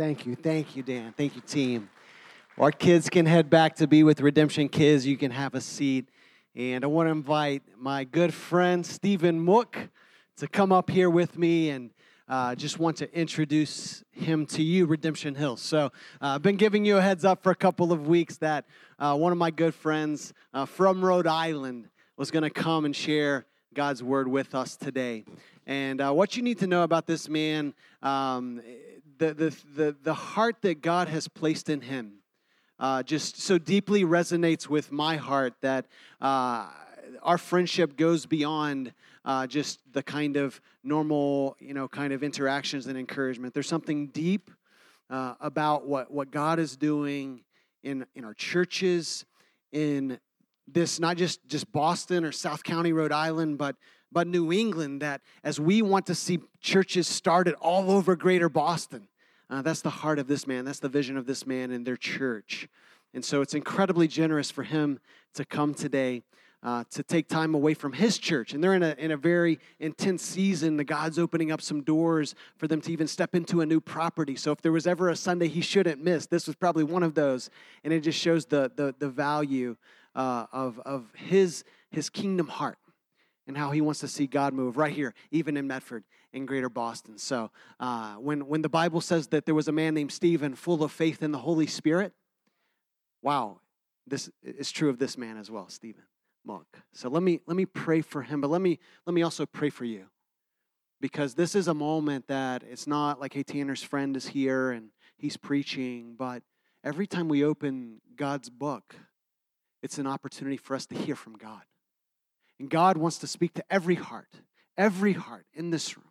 Thank you. Thank you, Dan. Thank you, team. Our kids can head back to be with Redemption Kids. You can have a seat. And I want to invite my good friend, Stephen Mook, to come up here with me and uh, just want to introduce him to you, Redemption Hill. So uh, I've been giving you a heads up for a couple of weeks that uh, one of my good friends uh, from Rhode Island was going to come and share God's word with us today. And uh, what you need to know about this man, um, the, the, the, the heart that God has placed in him, uh, just so deeply resonates with my heart that uh, our friendship goes beyond uh, just the kind of normal, you know, kind of interactions and encouragement. There's something deep uh, about what, what God is doing in, in our churches, in this, not just, just Boston or South County, Rhode Island, but, but New England, that as we want to see churches started all over greater Boston, uh, that's the heart of this man. That's the vision of this man and their church. And so it's incredibly generous for him to come today uh, to take time away from his church. And they're in a, in a very intense season. The God's opening up some doors for them to even step into a new property. So if there was ever a Sunday he shouldn't miss, this was probably one of those. And it just shows the, the, the value uh, of, of his, his kingdom heart and how he wants to see God move right here, even in Medford in greater Boston. So uh, when, when the Bible says that there was a man named Stephen full of faith in the Holy Spirit, wow, this is true of this man as well, Stephen Mook. So let me let me pray for him, but let me let me also pray for you. Because this is a moment that it's not like, hey, Tanner's friend is here and he's preaching, but every time we open God's book, it's an opportunity for us to hear from God. And God wants to speak to every heart, every heart in this room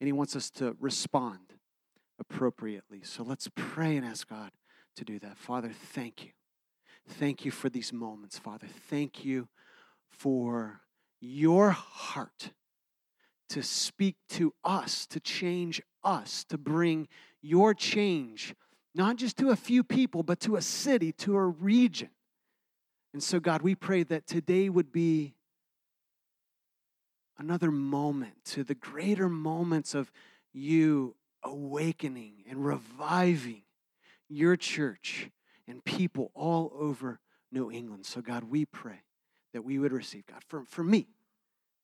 and He wants us to respond appropriately. So let's pray and ask God to do that. Father, thank you. Thank you for these moments, Father. Thank you for your heart to speak to us, to change us, to bring your change, not just to a few people, but to a city, to a region. And so, God, we pray that today would be another moment to the greater moments of you awakening and reviving your church and people all over New England. So, God, we pray that we would receive, God, for, for me,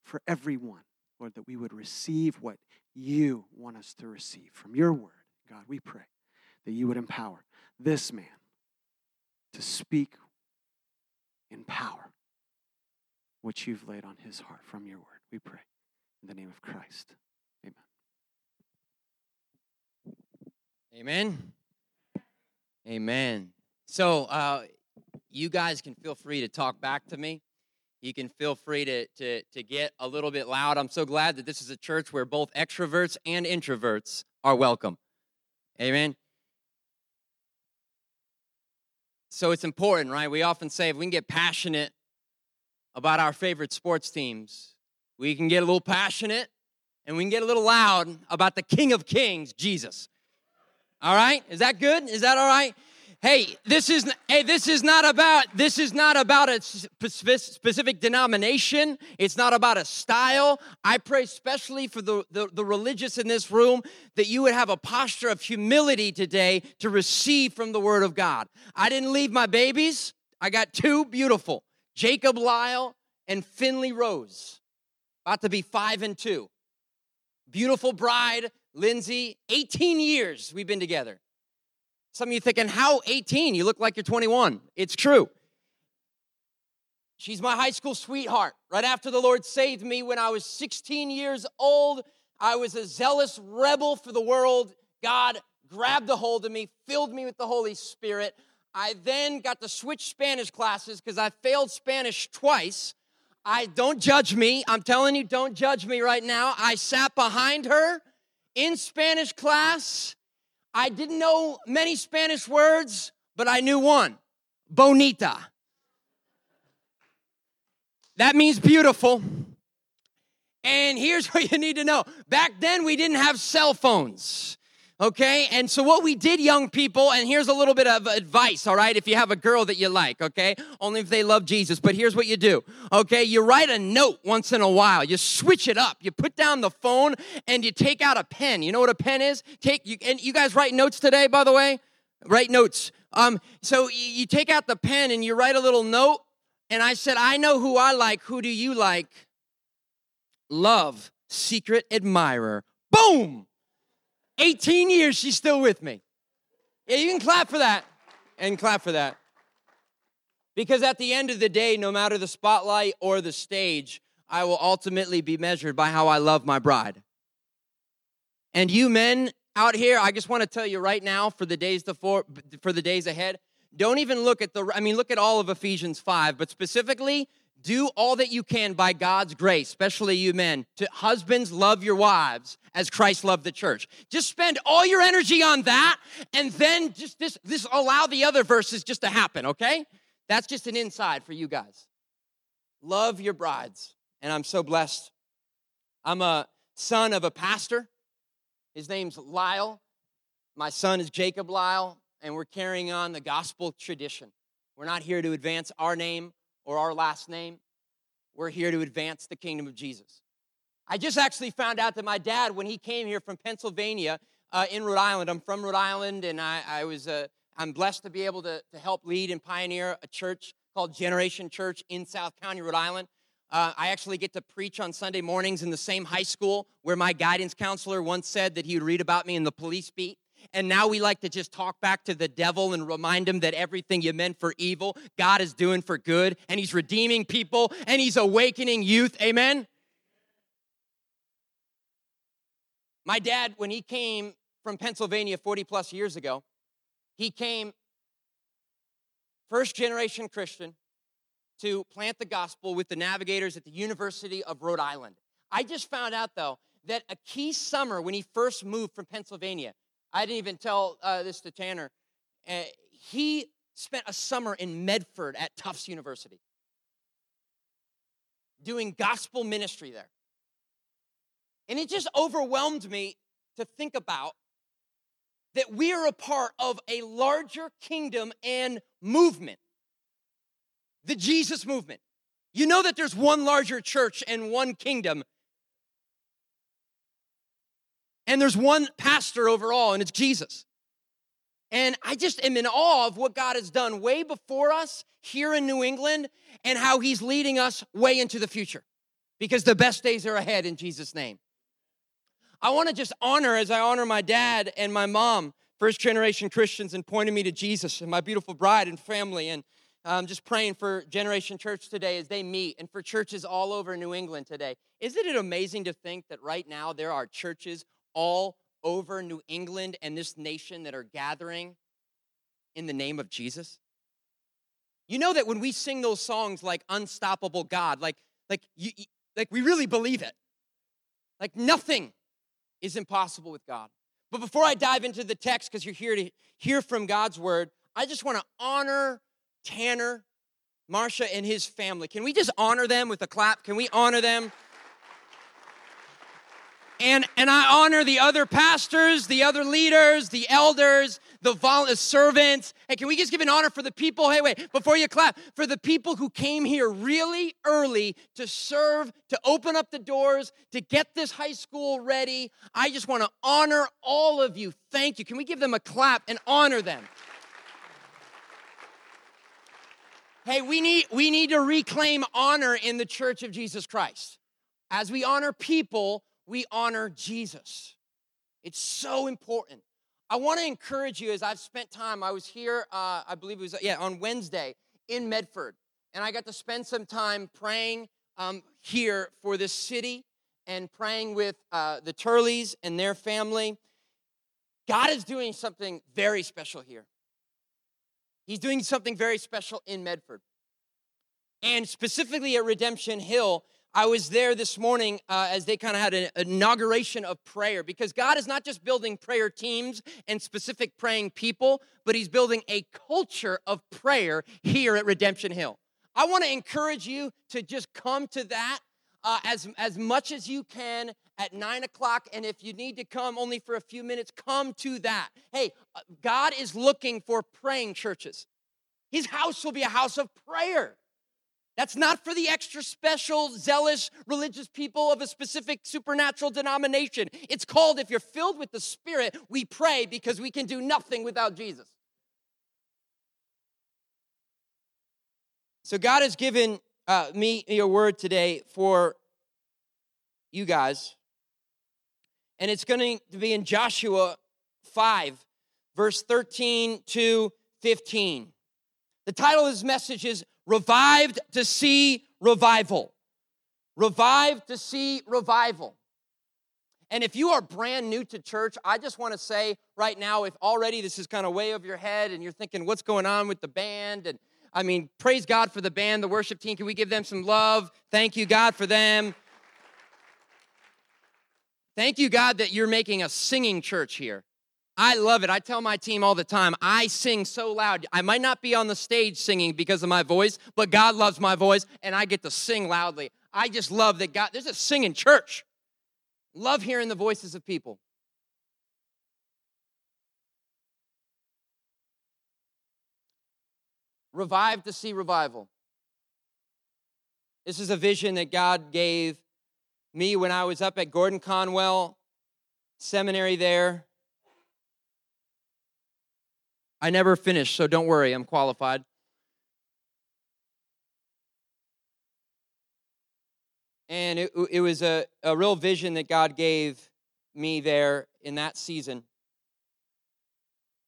for everyone, Lord, that we would receive what you want us to receive from your word. God, we pray that you would empower this man to speak in power what you've laid on his heart from your word. We pray in the name of Christ. Amen. Amen. Amen. So, uh, you guys can feel free to talk back to me. You can feel free to, to, to get a little bit loud. I'm so glad that this is a church where both extroverts and introverts are welcome. Amen. So it's important, right? We often say if we can get passionate about our favorite sports teams, we can get a little passionate and we can get a little loud about the King of Kings, Jesus. All right? Is that good? Is that all right? Hey, this is hey, this is not about this is not about a specific denomination. It's not about a style. I pray especially for the, the, the religious in this room that you would have a posture of humility today to receive from the Word of God. I didn't leave my babies. I got two beautiful, Jacob Lyle and Finley Rose about to be five and two. Beautiful bride, Lindsay, 18 years we've been together. Some of you thinking, how 18? You look like you're 21. It's true. She's my high school sweetheart. Right after the Lord saved me when I was 16 years old, I was a zealous rebel for the world. God grabbed a hold of me, filled me with the Holy Spirit. I then got to switch Spanish classes because I failed Spanish twice. I don't judge me. I'm telling you, don't judge me right now. I sat behind her in Spanish class. I didn't know many Spanish words, but I knew one bonita. That means beautiful. And here's what you need to know back then, we didn't have cell phones. Okay, and so what we did, young people, and here's a little bit of advice, all right, if you have a girl that you like, okay, only if they love Jesus, but here's what you do, okay, you write a note once in a while, you switch it up, you put down the phone and you take out a pen. You know what a pen is? Take, you, and you guys write notes today, by the way? Write notes. Um, so you take out the pen and you write a little note, and I said, I know who I like, who do you like? Love, secret admirer. Boom! 18 years, she's still with me. Yeah, you can clap for that and clap for that. Because at the end of the day, no matter the spotlight or the stage, I will ultimately be measured by how I love my bride. And you men out here, I just want to tell you right now for the days for, for the days ahead, don't even look at the I mean look at all of Ephesians 5, but specifically do all that you can by God's grace, especially you men, to husbands love your wives as Christ loved the church. Just spend all your energy on that and then just this, this allow the other verses just to happen, okay? That's just an inside for you guys. Love your brides. And I'm so blessed. I'm a son of a pastor. His name's Lyle. My son is Jacob Lyle, and we're carrying on the gospel tradition. We're not here to advance our name or our last name. We're here to advance the kingdom of Jesus. I just actually found out that my dad, when he came here from Pennsylvania uh, in Rhode Island, I'm from Rhode Island, and I, I was uh, I'm blessed to be able to, to help lead and pioneer a church called Generation Church in South County, Rhode Island. Uh, I actually get to preach on Sunday mornings in the same high school where my guidance counselor once said that he would read about me in the police beat. And now we like to just talk back to the devil and remind him that everything you meant for evil, God is doing for good, and He's redeeming people and He's awakening youth. Amen? My dad, when he came from Pennsylvania 40 plus years ago, he came first generation Christian to plant the gospel with the navigators at the University of Rhode Island. I just found out, though, that a key summer when he first moved from Pennsylvania, I didn't even tell uh, this to Tanner. Uh, he spent a summer in Medford at Tufts University doing gospel ministry there. And it just overwhelmed me to think about that we are a part of a larger kingdom and movement the Jesus movement. You know that there's one larger church and one kingdom and there's one pastor overall, and it's Jesus. And I just am in awe of what God has done way before us here in New England and how He's leading us way into the future because the best days are ahead in Jesus' name. I want to just honor, as I honor my dad and my mom, first generation Christians, and pointing me to Jesus and my beautiful bride and family. And I'm just praying for Generation Church today as they meet and for churches all over New England today. Isn't it amazing to think that right now there are churches all over New England and this nation that are gathering in the name of Jesus? You know that when we sing those songs like Unstoppable God, like, like, you, like we really believe it. Like nothing is impossible with God. But before I dive into the text, because you're here to hear from God's word, I just want to honor Tanner, Marsha, and his family. Can we just honor them with a clap? Can we honor them? And, and I honor the other pastors, the other leaders, the elders, the vol- servants. Hey, can we just give an honor for the people? Hey, wait, before you clap, for the people who came here really early to serve, to open up the doors, to get this high school ready. I just want to honor all of you. Thank you. Can we give them a clap and honor them? Hey, we need, we need to reclaim honor in the church of Jesus Christ. As we honor people, we honor Jesus. It's so important. I want to encourage you as I've spent time. I was here, uh, I believe it was, yeah, on Wednesday in Medford. And I got to spend some time praying um, here for this city and praying with uh, the Turleys and their family. God is doing something very special here. He's doing something very special in Medford. And specifically at Redemption Hill, I was there this morning uh, as they kind of had an inauguration of prayer because God is not just building prayer teams and specific praying people, but He's building a culture of prayer here at Redemption Hill. I want to encourage you to just come to that uh, as, as much as you can at nine o'clock. And if you need to come only for a few minutes, come to that. Hey, uh, God is looking for praying churches. His house will be a house of prayer. That's not for the extra special, zealous, religious people of a specific supernatural denomination. It's called, if you're filled with the Spirit, we pray because we can do nothing without Jesus. So, God has given uh, me a word today for you guys, and it's going to be in Joshua 5, verse 13 to 15. The title of this message is Revived to See Revival. Revived to See Revival. And if you are brand new to church, I just want to say right now, if already this is kind of way over your head and you're thinking, what's going on with the band? And I mean, praise God for the band, the worship team. Can we give them some love? Thank you, God, for them. Thank you, God, that you're making a singing church here. I love it. I tell my team all the time, I sing so loud. I might not be on the stage singing because of my voice, but God loves my voice and I get to sing loudly. I just love that God, there's a singing church. Love hearing the voices of people. Revive to see revival. This is a vision that God gave me when I was up at Gordon Conwell Seminary there. I never finished, so don't worry, I'm qualified. And it, it was a, a real vision that God gave me there in that season.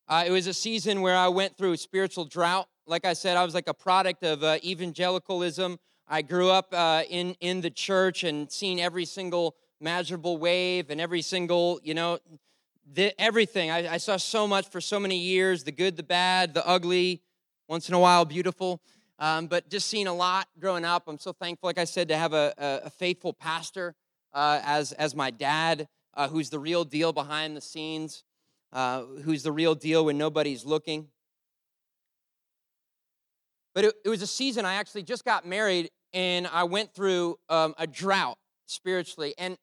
Uh, it was a season where I went through spiritual drought. Like I said, I was like a product of uh, evangelicalism. I grew up uh, in in the church and seen every single measurable wave and every single you know the, everything. I, I saw so much for so many years: the good, the bad, the ugly. Once in a while, beautiful. Um, but just seeing a lot growing up. I'm so thankful, like I said, to have a, a, a faithful pastor uh, as as my dad, uh, who's the real deal behind the scenes, uh, who's the real deal when nobody's looking. But it, it, was a season I actually just got married and I went through um, a drought spiritually. And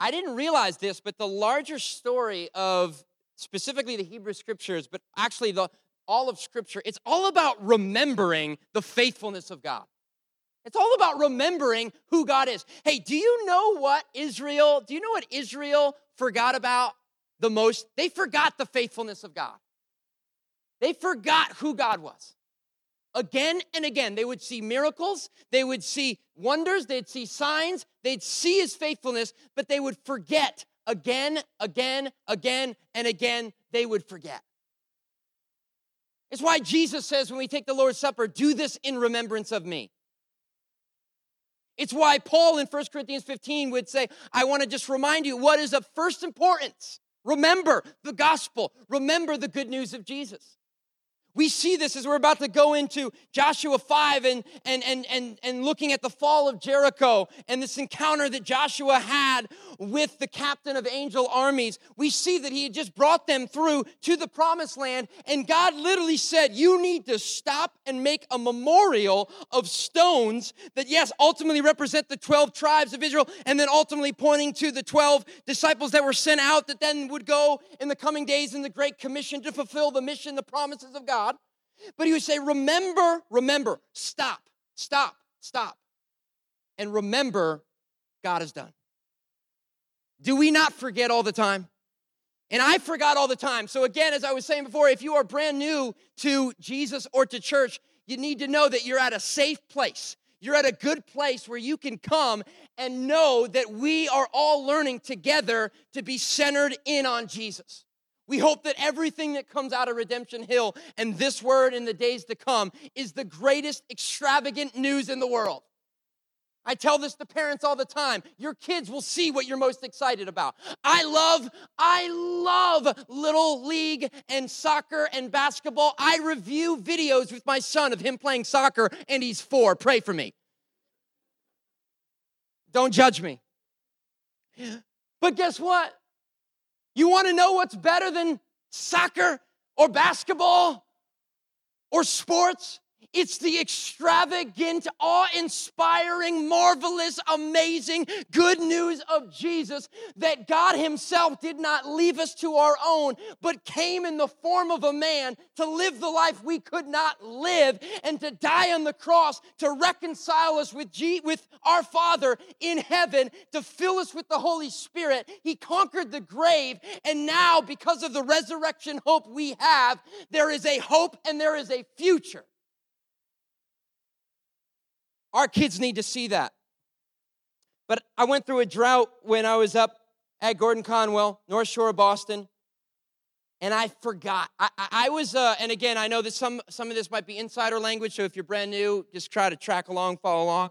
I didn't realize this, but the larger story of specifically the Hebrew scriptures, but actually the all of scripture, it's all about remembering the faithfulness of God. It's all about remembering who God is. Hey, do you know what Israel, do you know what Israel forgot about the most? They forgot the faithfulness of God. They forgot who God was again and again. They would see miracles, they would see wonders, they'd see signs, they'd see his faithfulness, but they would forget again, again, again, and again. They would forget. It's why Jesus says when we take the Lord's Supper, do this in remembrance of me. It's why Paul in 1 Corinthians 15 would say, I want to just remind you what is of first importance. Remember the gospel, remember the good news of Jesus. We see this as we're about to go into Joshua 5 and, and, and, and, and looking at the fall of Jericho and this encounter that Joshua had with the captain of angel armies. We see that he had just brought them through to the promised land, and God literally said, You need to stop and make a memorial of stones that, yes, ultimately represent the 12 tribes of Israel, and then ultimately pointing to the 12 disciples that were sent out that then would go in the coming days in the Great Commission to fulfill the mission, the promises of God. But he would say, Remember, remember, stop, stop, stop. And remember, God has done. Do we not forget all the time? And I forgot all the time. So, again, as I was saying before, if you are brand new to Jesus or to church, you need to know that you're at a safe place. You're at a good place where you can come and know that we are all learning together to be centered in on Jesus. We hope that everything that comes out of Redemption Hill and this word in the days to come is the greatest extravagant news in the world. I tell this to parents all the time. Your kids will see what you're most excited about. I love, I love little league and soccer and basketball. I review videos with my son of him playing soccer, and he's four. Pray for me. Don't judge me. But guess what? You want to know what's better than soccer or basketball or sports? It's the extravagant, awe inspiring, marvelous, amazing good news of Jesus that God Himself did not leave us to our own, but came in the form of a man to live the life we could not live and to die on the cross to reconcile us with, G- with our Father in heaven, to fill us with the Holy Spirit. He conquered the grave, and now, because of the resurrection hope we have, there is a hope and there is a future. Our kids need to see that. But I went through a drought when I was up at Gordon Conwell, North Shore of Boston, and I forgot. I, I, I was, uh, and again, I know that some, some of this might be insider language, so if you're brand new, just try to track along, follow along.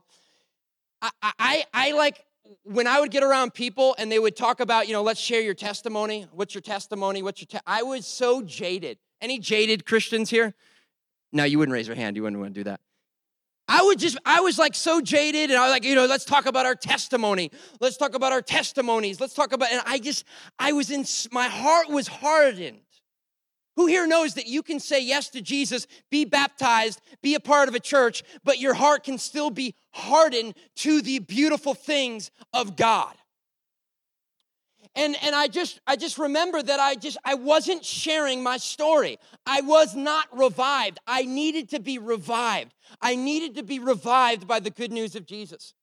I, I, I like when I would get around people and they would talk about, you know, let's share your testimony. What's your testimony? What's your? Te-? I was so jaded. Any jaded Christians here? No, you wouldn't raise your hand. You wouldn't want to do that. I would just, I was like so jaded, and I was like, you know, let's talk about our testimony. Let's talk about our testimonies. Let's talk about, and I just, I was in, my heart was hardened. Who here knows that you can say yes to Jesus, be baptized, be a part of a church, but your heart can still be hardened to the beautiful things of God? And and i just i just remember that i just i wasn't sharing my story. I was not revived. I needed to be revived. I needed to be revived by the good news of jesus.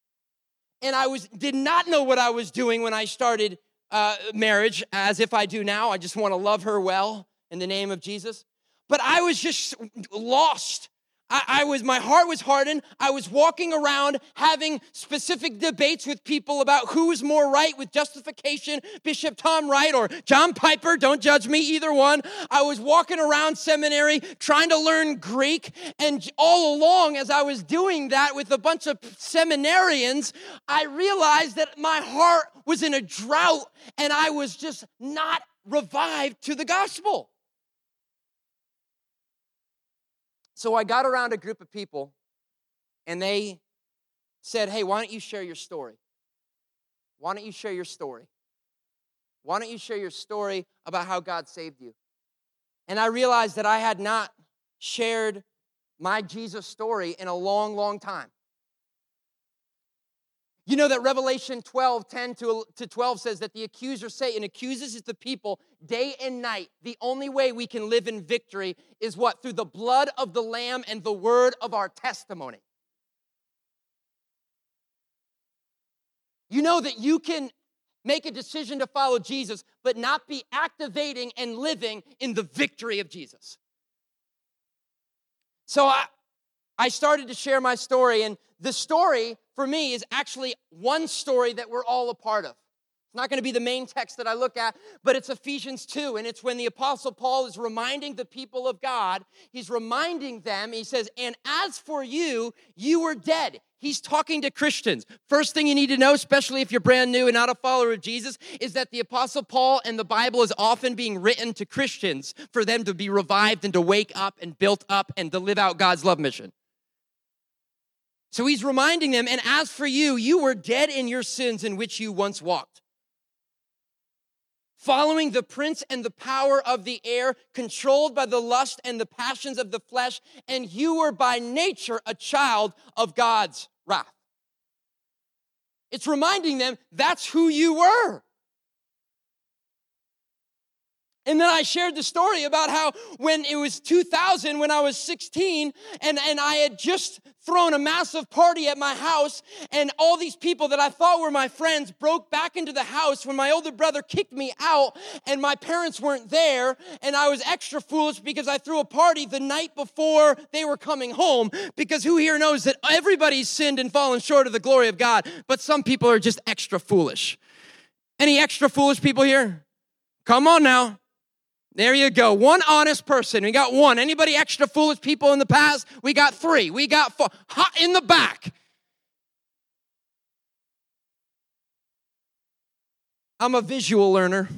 And i was did not know what i was doing when i started uh, marriage as if i do now. I just want to love her well in the name of jesus. But i was just lost I, I, was, my heart was hardened. I was walking around having specific debates with people about who's more right with justification, Bishop Tom Wright or John Piper. Don't judge me, either one. I was walking around seminary trying to learn Greek. And all along, as I was doing that with a bunch of seminarians, I realized that my heart was in a drought and I was just not revived to the gospel. So I got around a group of people and they said, Hey, why don't you share your story? Why don't you share your story? Why don't you share your story about how God saved you? And I realized that I had not shared my Jesus story in a long, long time. You know that Revelation 12, 10 to 12 says that the accuser, Satan, accuses the people day and night. The only way we can live in victory is what? Through the blood of the Lamb and the word of our testimony. You know that you can make a decision to follow Jesus, but not be activating and living in the victory of Jesus. So I, I started to share my story, and the story for me is actually one story that we're all a part of. It's not going to be the main text that I look at, but it's Ephesians 2. And it's when the Apostle Paul is reminding the people of God, he's reminding them, he says, And as for you, you were dead. He's talking to Christians. First thing you need to know, especially if you're brand new and not a follower of Jesus, is that the Apostle Paul and the Bible is often being written to Christians for them to be revived and to wake up and built up and to live out God's love mission. So he's reminding them, and as for you, you were dead in your sins in which you once walked. Following the prince and the power of the air, controlled by the lust and the passions of the flesh, and you were by nature a child of God's wrath. It's reminding them that's who you were. And then I shared the story about how when it was 2000, when I was 16, and, and I had just thrown a massive party at my house, and all these people that I thought were my friends broke back into the house when my older brother kicked me out, and my parents weren't there, and I was extra foolish because I threw a party the night before they were coming home. Because who here knows that everybody's sinned and fallen short of the glory of God, but some people are just extra foolish. Any extra foolish people here? Come on now. There you go. One honest person. We got one. Anybody extra foolish people in the past? We got three. We got four. Hot in the back. I'm a visual learner.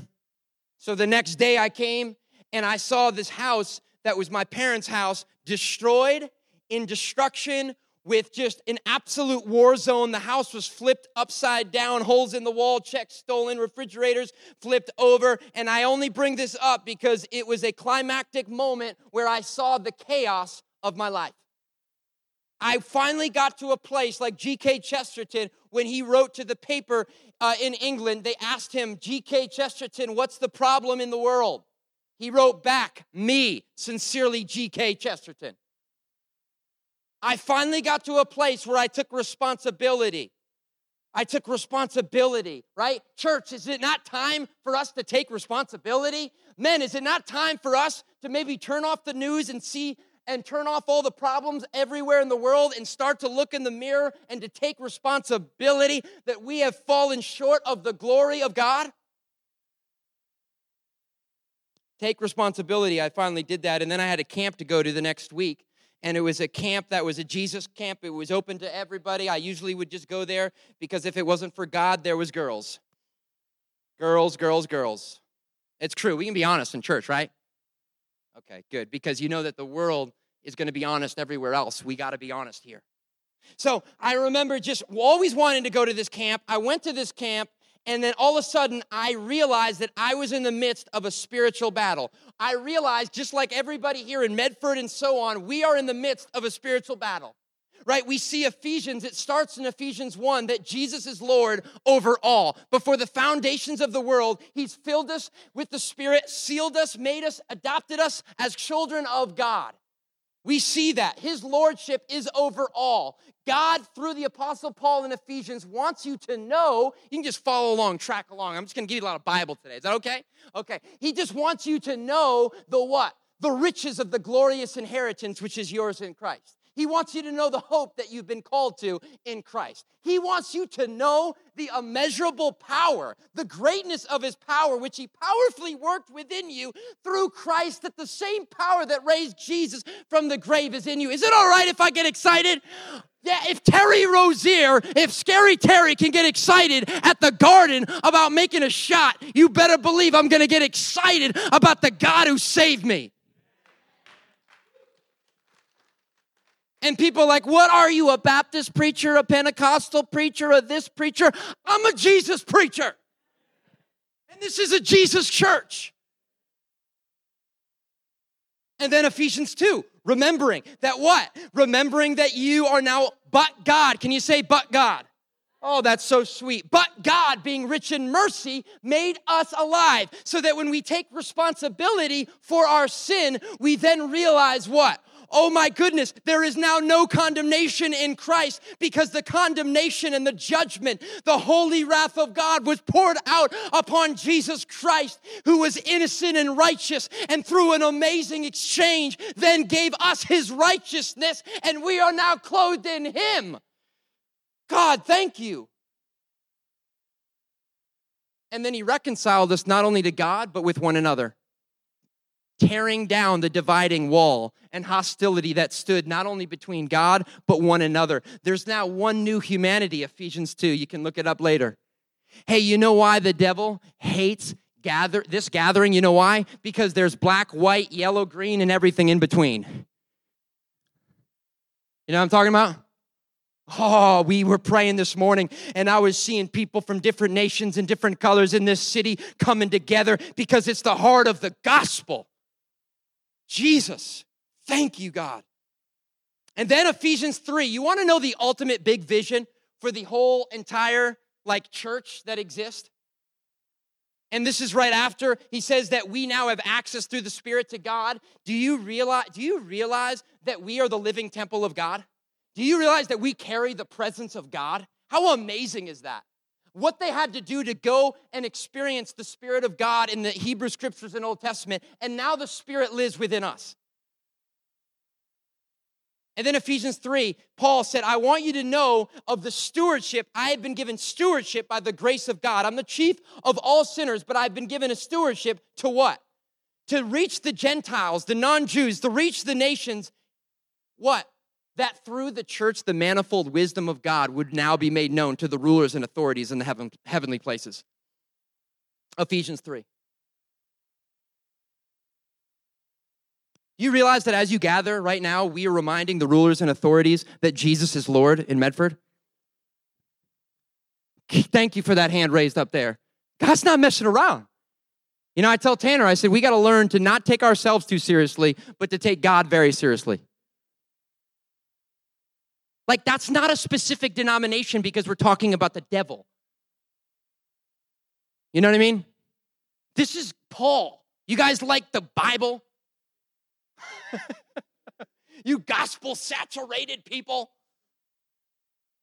So the next day I came and I saw this house that was my parents' house destroyed in destruction with just an absolute war zone. The house was flipped upside down, holes in the wall, checks stolen, refrigerators flipped over. And I only bring this up because it was a climactic moment where I saw the chaos of my life. I finally got to a place like G.K. Chesterton when he wrote to the paper uh, in England. They asked him, G.K. Chesterton, what's the problem in the world? He wrote back, Me, sincerely, G.K. Chesterton. I finally got to a place where I took responsibility. I took responsibility, right? Church, is it not time for us to take responsibility? Men, is it not time for us to maybe turn off the news and see and turn off all the problems everywhere in the world and start to look in the mirror and to take responsibility that we have fallen short of the glory of God? Take responsibility. I finally did that. And then I had a camp to go to the next week and it was a camp that was a Jesus camp. It was open to everybody. I usually would just go there because if it wasn't for God, there was girls. Girls, girls, girls. It's true. We can be honest in church, right? Okay, good. Because you know that the world is going to be honest everywhere else. We got to be honest here. So I remember just always wanting to go to this camp. I went to this camp and then all of a sudden, I realized that I was in the midst of a spiritual battle. I realized, just like everybody here in Medford and so on, we are in the midst of a spiritual battle. Right? We see Ephesians, it starts in Ephesians 1 that Jesus is Lord over all. Before the foundations of the world, He's filled us with the Spirit, sealed us, made us, adopted us as children of God. We see that. His lordship is over all. God, through the Apostle Paul in Ephesians, wants you to know. You can just follow along, track along. I'm just going to give you a lot of Bible today. Is that okay? Okay. He just wants you to know the what? The riches of the glorious inheritance which is yours in Christ. He wants you to know the hope that you've been called to in Christ. He wants you to know the immeasurable power, the greatness of His power, which He powerfully worked within you through Christ, that the same power that raised Jesus from the grave is in you. Is it all right if I get excited? Yeah, if Terry Rozier, if Scary Terry can get excited at the garden about making a shot, you better believe I'm gonna get excited about the God who saved me. And people like, what are you, a Baptist preacher, a Pentecostal preacher, a this preacher? I'm a Jesus preacher. And this is a Jesus church. And then Ephesians 2, remembering that what? Remembering that you are now but God. Can you say but God? Oh, that's so sweet. But God, being rich in mercy, made us alive so that when we take responsibility for our sin, we then realize what? Oh my goodness, there is now no condemnation in Christ because the condemnation and the judgment, the holy wrath of God was poured out upon Jesus Christ, who was innocent and righteous, and through an amazing exchange, then gave us his righteousness, and we are now clothed in him. God, thank you. And then he reconciled us not only to God, but with one another tearing down the dividing wall and hostility that stood not only between God, but one another. There's now one new humanity, Ephesians 2. You can look it up later. Hey, you know why the devil hates gather this gathering? You know why? Because there's black, white, yellow, green, and everything in between. You know what I'm talking about? Oh, we were praying this morning, and I was seeing people from different nations and different colors in this city coming together because it's the heart of the gospel. Jesus. Thank you, God. And then Ephesians 3. You want to know the ultimate big vision for the whole entire like church that exists? And this is right after he says that we now have access through the Spirit to God. Do you realize, do you realize that we are the living temple of God? Do you realize that we carry the presence of God? How amazing is that? What they had to do to go and experience the Spirit of God in the Hebrew Scriptures and Old Testament, and now the Spirit lives within us. And then Ephesians 3, Paul said, I want you to know of the stewardship. I have been given stewardship by the grace of God. I'm the chief of all sinners, but I've been given a stewardship to what? To reach the Gentiles, the non Jews, to reach the nations. What? That through the church, the manifold wisdom of God would now be made known to the rulers and authorities in the heaven, heavenly places. Ephesians 3. You realize that as you gather right now, we are reminding the rulers and authorities that Jesus is Lord in Medford? Thank you for that hand raised up there. God's not messing around. You know, I tell Tanner, I said, we got to learn to not take ourselves too seriously, but to take God very seriously. Like, that's not a specific denomination because we're talking about the devil. You know what I mean? This is Paul. You guys like the Bible? you gospel saturated people?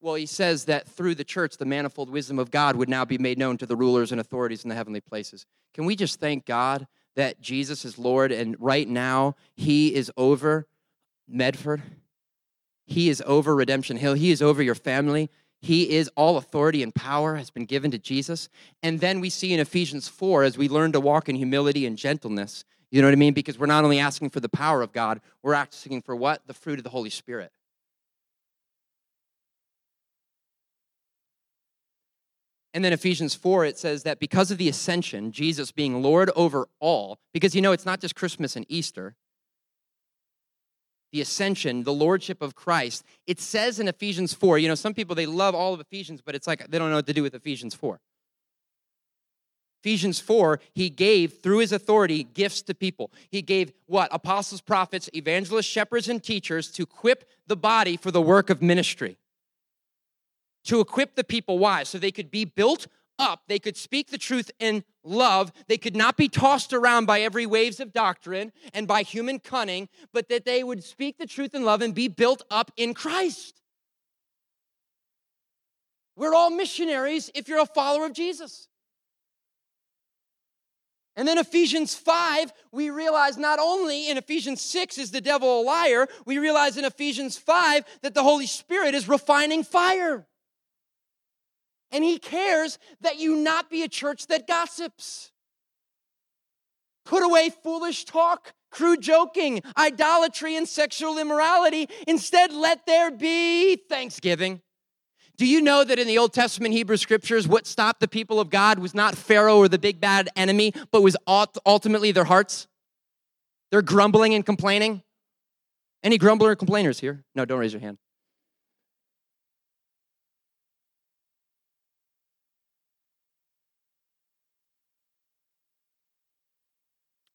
Well, he says that through the church, the manifold wisdom of God would now be made known to the rulers and authorities in the heavenly places. Can we just thank God that Jesus is Lord and right now he is over Medford? He is over Redemption Hill. He is over your family. He is all authority and power has been given to Jesus. And then we see in Ephesians 4 as we learn to walk in humility and gentleness. You know what I mean? Because we're not only asking for the power of God, we're asking for what? The fruit of the Holy Spirit. And then Ephesians 4, it says that because of the ascension, Jesus being Lord over all, because you know it's not just Christmas and Easter, the ascension, the lordship of Christ, it says in Ephesians 4, you know, some people, they love all of Ephesians, but it's like they don't know what to do with Ephesians 4. Ephesians 4, he gave through his authority gifts to people. He gave what? Apostles, prophets, evangelists, shepherds, and teachers to equip the body for the work of ministry to equip the people. Why? So they could be built up. They could speak the truth in love. They could not be tossed around by every waves of doctrine and by human cunning, but that they would speak the truth in love and be built up in Christ. We're all missionaries if you're a follower of Jesus. And then Ephesians 5, we realize not only in Ephesians 6 is the devil a liar, we realize in Ephesians 5 that the Holy Spirit is refining fire. And he cares that you not be a church that gossips. Put away foolish talk, crude joking, idolatry, and sexual immorality. Instead, let there be thanksgiving. Do you know that in the Old Testament Hebrew scriptures, what stopped the people of God was not Pharaoh or the big bad enemy, but was ultimately their hearts? They're grumbling and complaining. Any grumbler or complainers here? No, don't raise your hand.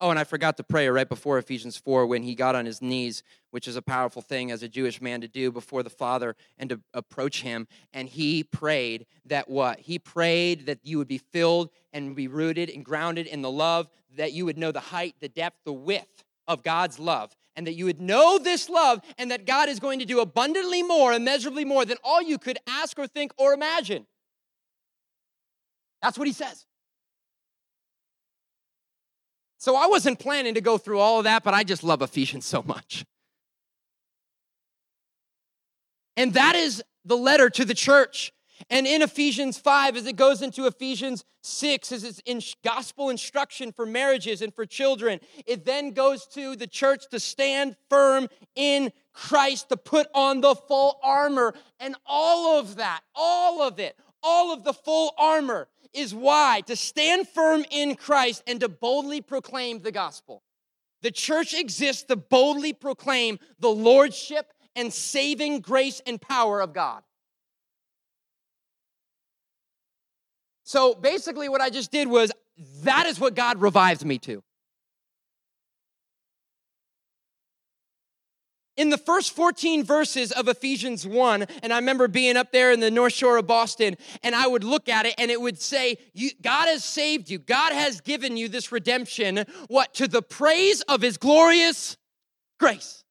Oh, and I forgot to pray right before Ephesians 4 when he got on his knees, which is a powerful thing as a Jewish man to do before the Father and to approach him. And he prayed that what? He prayed that you would be filled and be rooted and grounded in the love, that you would know the height, the depth, the width of God's love, and that you would know this love, and that God is going to do abundantly more, immeasurably more than all you could ask or think or imagine. That's what he says. So I wasn't planning to go through all of that, but I just love Ephesians so much. And that is the letter to the church. And in Ephesians 5, as it goes into Ephesians 6, as it's in gospel instruction for marriages and for children, it then goes to the church to stand firm in Christ, to put on the full armor. And all of that, all of it, all of the full armor is why to stand firm in Christ and to boldly proclaim the gospel. The church exists to boldly proclaim the lordship and saving grace and power of God. So basically, what I just did was that is what God revived me to. In the first 14 verses of Ephesians 1, and I remember being up there in the North Shore of Boston, and I would look at it and it would say, God has saved you. God has given you this redemption. What? To the praise of his glorious grace.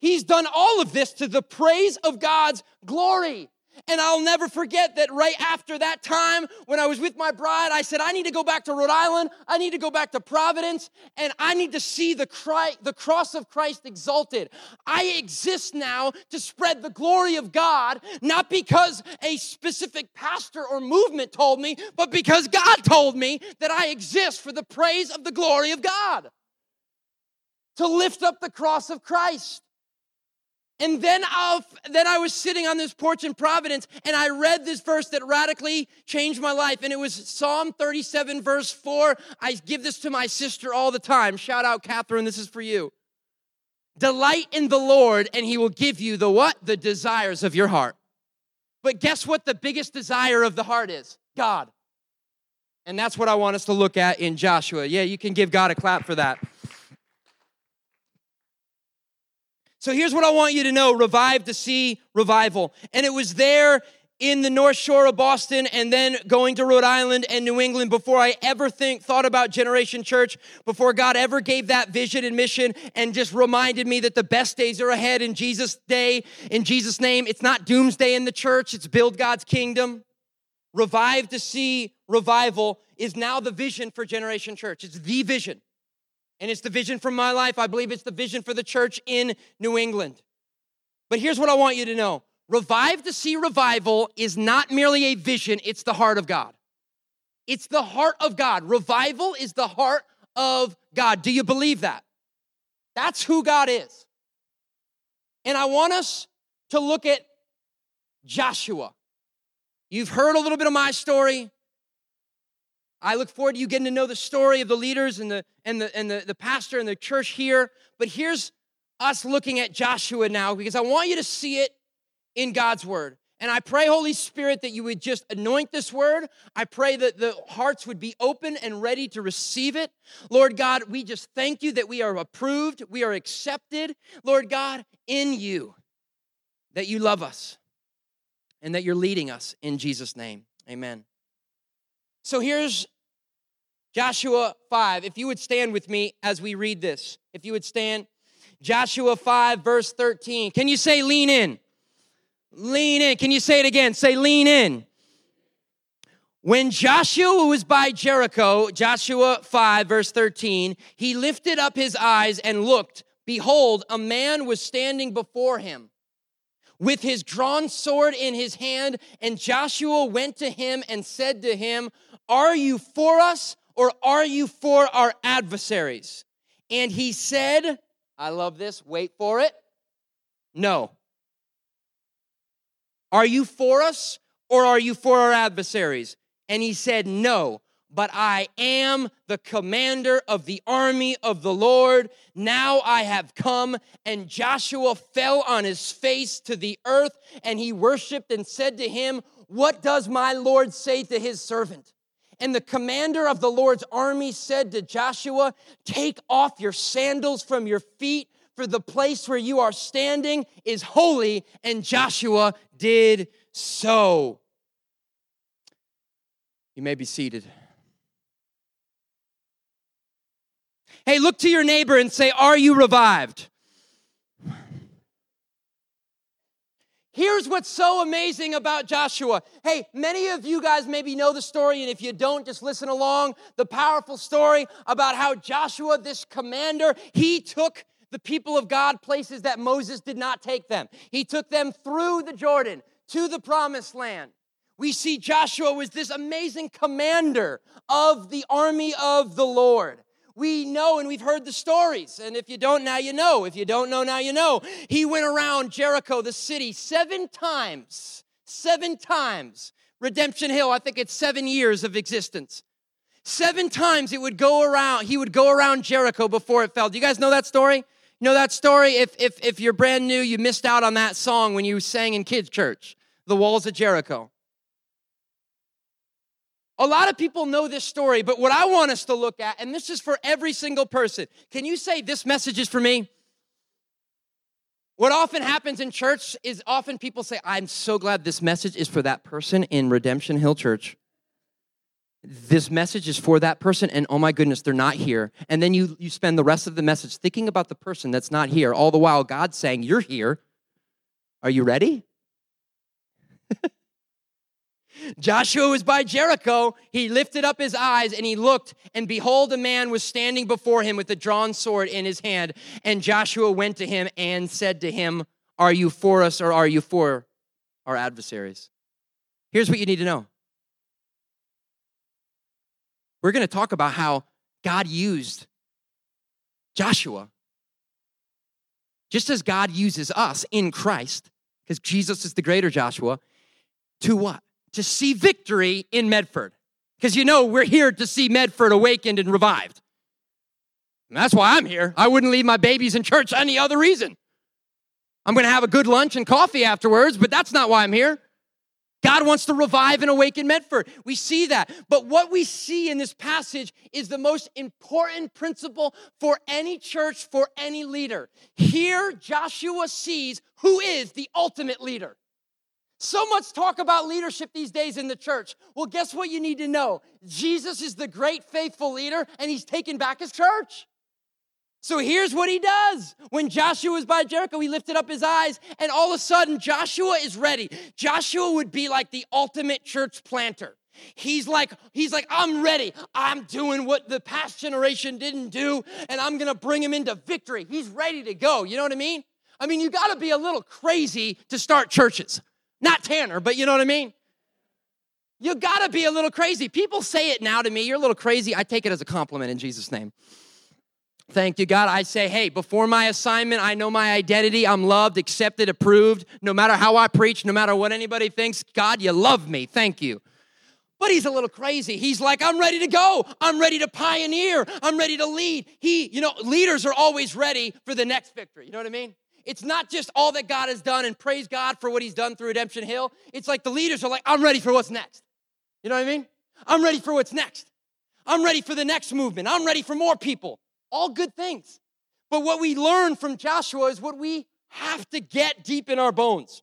He's done all of this to the praise of God's glory. And I'll never forget that right after that time, when I was with my bride, I said, I need to go back to Rhode Island. I need to go back to Providence, and I need to see the, Christ, the cross of Christ exalted. I exist now to spread the glory of God, not because a specific pastor or movement told me, but because God told me that I exist for the praise of the glory of God. To lift up the cross of Christ. And then, i then I was sitting on this porch in Providence and I read this verse that radically changed my life. And it was Psalm 37, verse 4. I give this to my sister all the time. Shout out, Catherine, this is for you. Delight in the Lord, and he will give you the what? The desires of your heart. But guess what the biggest desire of the heart is? God. And that's what I want us to look at in Joshua. Yeah, you can give God a clap for that. So here's what I want you to know Revive to See Revival. And it was there in the North Shore of Boston and then going to Rhode Island and New England before I ever think thought about Generation Church, before God ever gave that vision and mission and just reminded me that the best days are ahead in Jesus' day, in Jesus' name. It's not doomsday in the church, it's build God's kingdom. Revive to see revival is now the vision for Generation Church. It's the vision. And it's the vision for my life. I believe it's the vision for the church in New England. But here's what I want you to know Revive to see revival is not merely a vision, it's the heart of God. It's the heart of God. Revival is the heart of God. Do you believe that? That's who God is. And I want us to look at Joshua. You've heard a little bit of my story. I look forward to you getting to know the story of the leaders and the and the and the, the pastor and the church here. But here's us looking at Joshua now because I want you to see it in God's word. And I pray, Holy Spirit, that you would just anoint this word. I pray that the hearts would be open and ready to receive it. Lord God, we just thank you that we are approved, we are accepted, Lord God, in you, that you love us and that you're leading us in Jesus' name. Amen. So here's Joshua 5. If you would stand with me as we read this, if you would stand, Joshua 5, verse 13. Can you say lean in? Lean in. Can you say it again? Say lean in. When Joshua was by Jericho, Joshua 5, verse 13, he lifted up his eyes and looked. Behold, a man was standing before him with his drawn sword in his hand. And Joshua went to him and said to him, Are you for us or are you for our adversaries? And he said, I love this, wait for it. No. Are you for us or are you for our adversaries? And he said, No, but I am the commander of the army of the Lord. Now I have come. And Joshua fell on his face to the earth and he worshiped and said to him, What does my Lord say to his servant? And the commander of the Lord's army said to Joshua, Take off your sandals from your feet, for the place where you are standing is holy. And Joshua did so. You may be seated. Hey, look to your neighbor and say, Are you revived? Here's what's so amazing about Joshua. Hey, many of you guys maybe know the story, and if you don't, just listen along. The powerful story about how Joshua, this commander, he took the people of God places that Moses did not take them. He took them through the Jordan to the promised land. We see Joshua was this amazing commander of the army of the Lord. We know and we've heard the stories. And if you don't, now you know. If you don't know, now you know. He went around Jericho, the city, seven times. Seven times. Redemption Hill, I think it's seven years of existence. Seven times it would go around, he would go around Jericho before it fell. Do you guys know that story? You know that story? If, if, if you're brand new, you missed out on that song when you sang in kids' church, The Walls of Jericho. A lot of people know this story, but what I want us to look at, and this is for every single person, can you say, This message is for me? What often happens in church is often people say, I'm so glad this message is for that person in Redemption Hill Church. This message is for that person and oh my goodness they're not here. And then you you spend the rest of the message thinking about the person that's not here. All the while god's saying you're here. Are you ready Joshua was by Jericho. He lifted up his eyes and he looked, and behold, a man was standing before him with a drawn sword in his hand. And Joshua went to him and said to him, Are you for us or are you for our adversaries? Here's what you need to know we're going to talk about how God used Joshua. Just as God uses us in Christ, because Jesus is the greater Joshua, to what? To see victory in Medford. Because you know, we're here to see Medford awakened and revived. And that's why I'm here. I wouldn't leave my babies in church any other reason. I'm going to have a good lunch and coffee afterwards, but that's not why I'm here. God wants to revive and awaken Medford. We see that. But what we see in this passage is the most important principle for any church, for any leader. Here, Joshua sees who is the ultimate leader. So much talk about leadership these days in the church. Well, guess what you need to know? Jesus is the great faithful leader, and he's taken back his church. So here's what he does. When Joshua was by Jericho, he lifted up his eyes, and all of a sudden, Joshua is ready. Joshua would be like the ultimate church planter. He's like, he's like, I'm ready. I'm doing what the past generation didn't do, and I'm gonna bring him into victory. He's ready to go. You know what I mean? I mean, you gotta be a little crazy to start churches. Not Tanner, but you know what I mean? You gotta be a little crazy. People say it now to me, you're a little crazy. I take it as a compliment in Jesus' name. Thank you, God. I say, hey, before my assignment, I know my identity. I'm loved, accepted, approved. No matter how I preach, no matter what anybody thinks, God, you love me. Thank you. But he's a little crazy. He's like, I'm ready to go. I'm ready to pioneer. I'm ready to lead. He, you know, leaders are always ready for the next victory. You know what I mean? It's not just all that God has done and praise God for what he's done through Redemption Hill. It's like the leaders are like, I'm ready for what's next. You know what I mean? I'm ready for what's next. I'm ready for the next movement. I'm ready for more people. All good things. But what we learn from Joshua is what we have to get deep in our bones.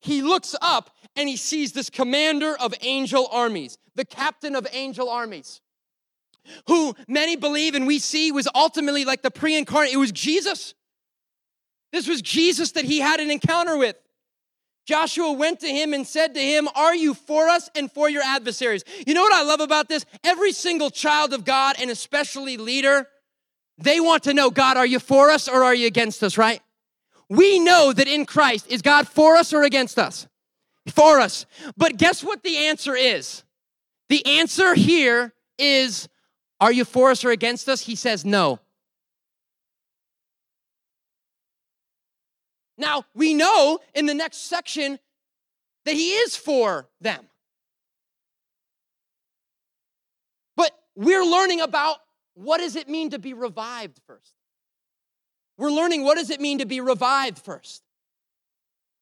He looks up and he sees this commander of angel armies, the captain of angel armies, who many believe and we see was ultimately like the pre incarnate. It was Jesus. This was Jesus that he had an encounter with. Joshua went to him and said to him, Are you for us and for your adversaries? You know what I love about this? Every single child of God, and especially leader, they want to know, God, are you for us or are you against us, right? We know that in Christ, is God for us or against us? For us. But guess what the answer is? The answer here is, Are you for us or against us? He says, No. Now, we know in the next section that he is for them. But we're learning about what does it mean to be revived first. We're learning what does it mean to be revived first.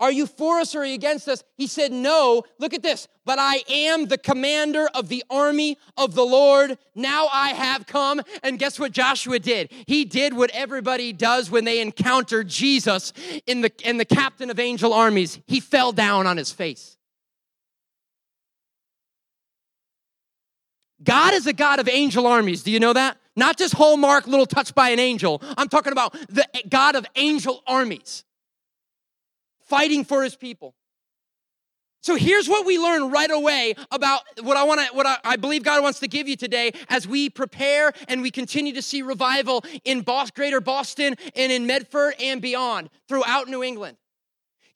Are you for us or are you against us? He said, No. Look at this. But I am the commander of the army of the Lord. Now I have come. And guess what Joshua did? He did what everybody does when they encounter Jesus in the, in the captain of angel armies. He fell down on his face. God is a God of angel armies. Do you know that? Not just hallmark, little touched by an angel. I'm talking about the God of angel armies fighting for his people. So here's what we learn right away about what I want to, what I, I, believe God wants to give you today as we prepare and we continue to see revival in Bos- Greater Boston and in Medford and beyond throughout New England.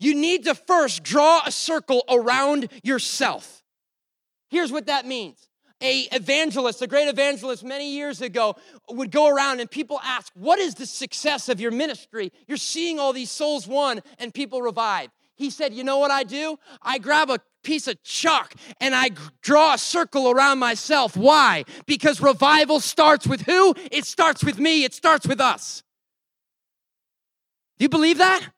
You need to first draw a circle around yourself. Here's what that means a evangelist, a great evangelist many years ago would go around and people ask, "What is the success of your ministry? You're seeing all these souls won and people revived." He said, "You know what I do? I grab a piece of chalk and I draw a circle around myself. Why? Because revival starts with who? It starts with me. It starts with us." Do you believe that?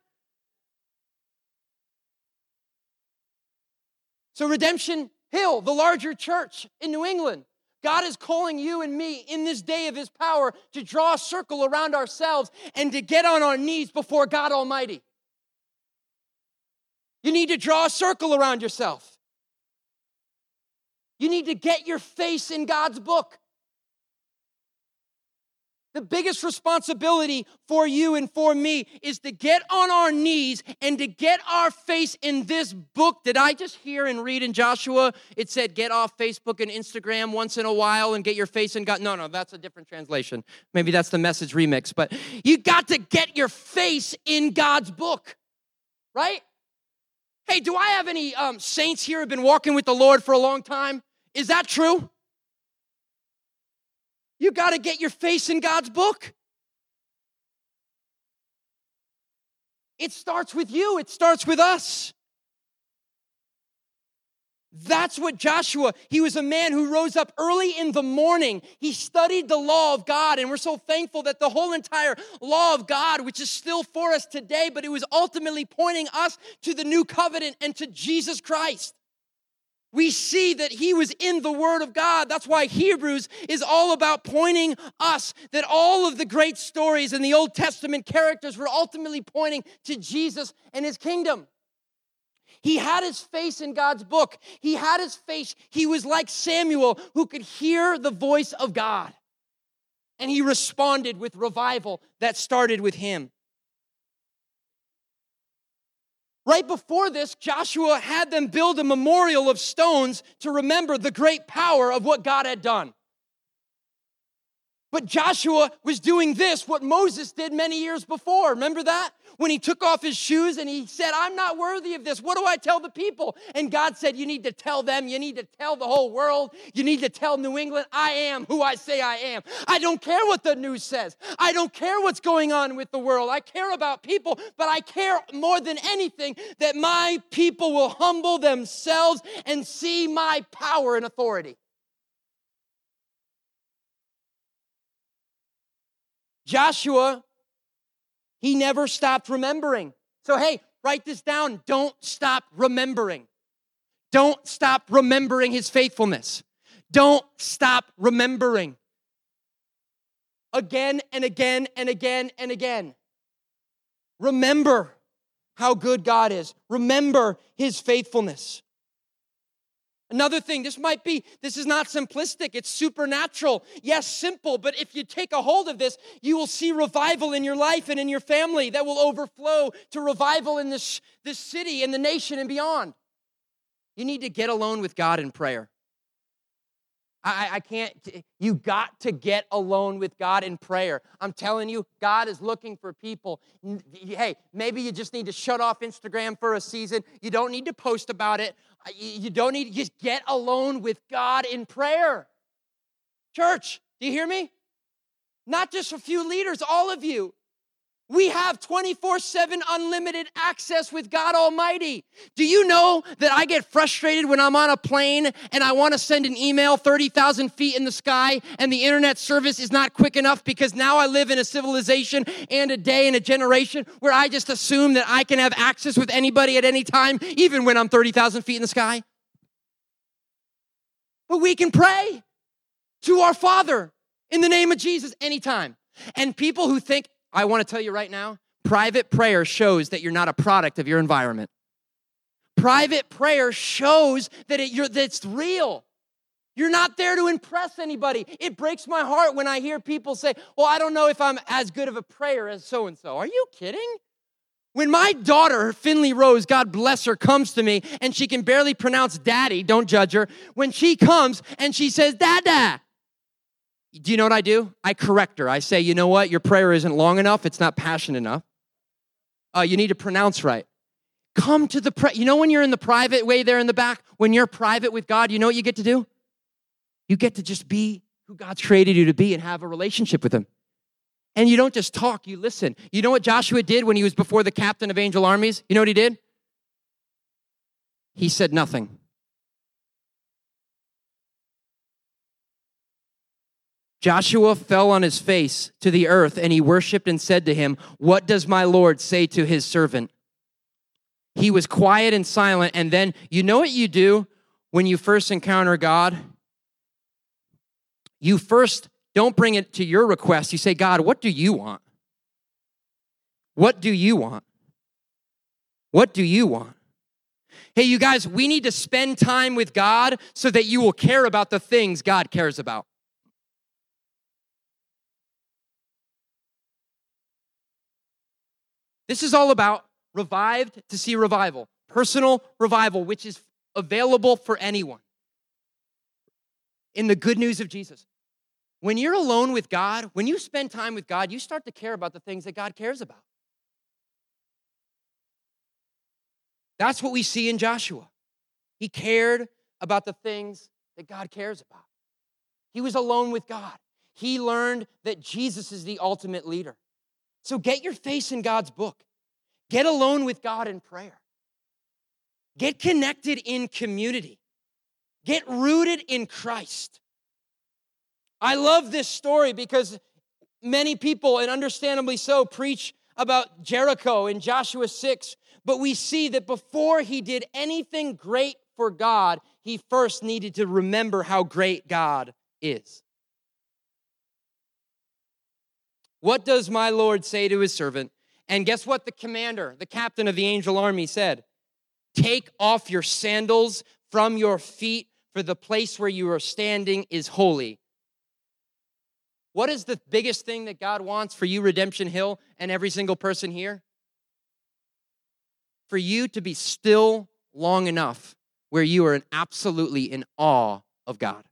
So redemption Hill, the larger church in New England. God is calling you and me in this day of His power to draw a circle around ourselves and to get on our knees before God Almighty. You need to draw a circle around yourself. You need to get your face in God's book. The biggest responsibility for you and for me is to get on our knees and to get our face in this book. Did I just hear and read in Joshua? It said, get off Facebook and Instagram once in a while and get your face in God. No, no, that's a different translation. Maybe that's the message remix, but you got to get your face in God's book, right? Hey, do I have any um, saints here who have been walking with the Lord for a long time? Is that true? You got to get your face in God's book. It starts with you, it starts with us. That's what Joshua, he was a man who rose up early in the morning. He studied the law of God, and we're so thankful that the whole entire law of God, which is still for us today, but it was ultimately pointing us to the new covenant and to Jesus Christ. We see that he was in the Word of God. That's why Hebrews is all about pointing us that all of the great stories in the Old Testament characters were ultimately pointing to Jesus and his kingdom. He had his face in God's book. He had his face. He was like Samuel who could hear the voice of God. And he responded with revival that started with him. Right before this, Joshua had them build a memorial of stones to remember the great power of what God had done. But Joshua was doing this, what Moses did many years before. Remember that? When he took off his shoes and he said, I'm not worthy of this. What do I tell the people? And God said, You need to tell them. You need to tell the whole world. You need to tell New England, I am who I say I am. I don't care what the news says. I don't care what's going on with the world. I care about people, but I care more than anything that my people will humble themselves and see my power and authority. Joshua, he never stopped remembering. So, hey, write this down. Don't stop remembering. Don't stop remembering his faithfulness. Don't stop remembering. Again and again and again and again. Remember how good God is. Remember his faithfulness. Another thing, this might be, this is not simplistic, it's supernatural. Yes, simple, but if you take a hold of this, you will see revival in your life and in your family that will overflow to revival in this, this city and the nation and beyond. You need to get alone with God in prayer. I, I can't, you got to get alone with God in prayer. I'm telling you, God is looking for people. Hey, maybe you just need to shut off Instagram for a season. You don't need to post about it. You don't need to just get alone with God in prayer. Church, do you hear me? Not just a few leaders, all of you. We have 24 7 unlimited access with God Almighty. Do you know that I get frustrated when I'm on a plane and I want to send an email 30,000 feet in the sky and the internet service is not quick enough because now I live in a civilization and a day and a generation where I just assume that I can have access with anybody at any time, even when I'm 30,000 feet in the sky? But we can pray to our Father in the name of Jesus anytime. And people who think, I want to tell you right now private prayer shows that you're not a product of your environment. Private prayer shows that, it, that it's real. You're not there to impress anybody. It breaks my heart when I hear people say, Well, I don't know if I'm as good of a prayer as so and so. Are you kidding? When my daughter, Finley Rose, God bless her, comes to me and she can barely pronounce daddy, don't judge her. When she comes and she says, Dada, do you know what I do? I correct her. I say, you know what? Your prayer isn't long enough. It's not passionate enough. Uh, you need to pronounce right. Come to the. You know when you're in the private way there in the back? When you're private with God, you know what you get to do? You get to just be who God's created you to be and have a relationship with Him. And you don't just talk, you listen. You know what Joshua did when he was before the captain of angel armies? You know what he did? He said nothing. Joshua fell on his face to the earth and he worshiped and said to him, What does my Lord say to his servant? He was quiet and silent. And then, you know what you do when you first encounter God? You first don't bring it to your request. You say, God, what do you want? What do you want? What do you want? Hey, you guys, we need to spend time with God so that you will care about the things God cares about. This is all about revived to see revival, personal revival, which is available for anyone. In the good news of Jesus. When you're alone with God, when you spend time with God, you start to care about the things that God cares about. That's what we see in Joshua. He cared about the things that God cares about. He was alone with God. He learned that Jesus is the ultimate leader. So get your face in God's book. Get alone with God in prayer. Get connected in community. Get rooted in Christ. I love this story because many people, and understandably so, preach about Jericho in Joshua 6, but we see that before he did anything great for God, he first needed to remember how great God is. What does my Lord say to his servant? And guess what the commander, the captain of the angel army said? Take off your sandals from your feet, for the place where you are standing is holy. What is the biggest thing that God wants for you, Redemption Hill, and every single person here? For you to be still long enough where you are absolutely in awe of God.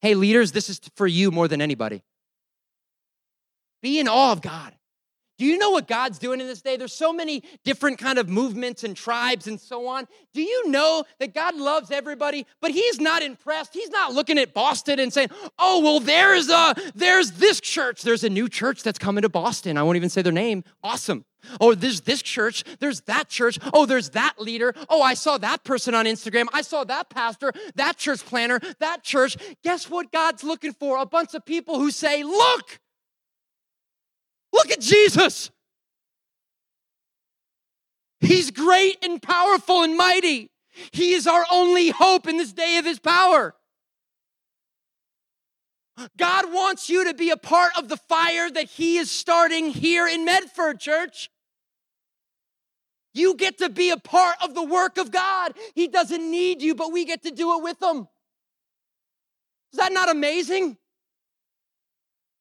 Hey, leaders, this is for you more than anybody. Be in awe of God. Do you know what God's doing in this day? There's so many different kind of movements and tribes and so on. Do you know that God loves everybody, but he's not impressed. He's not looking at Boston and saying, "Oh, well there's a there's this church. There's a new church that's coming to Boston. I won't even say their name. Awesome. Oh, there's this church, there's that church. Oh, there's that leader. Oh, I saw that person on Instagram. I saw that pastor, that church planter, that church. Guess what God's looking for? A bunch of people who say, "Look, Look at Jesus. He's great and powerful and mighty. He is our only hope in this day of his power. God wants you to be a part of the fire that he is starting here in Medford, church. You get to be a part of the work of God. He doesn't need you, but we get to do it with him. Is that not amazing?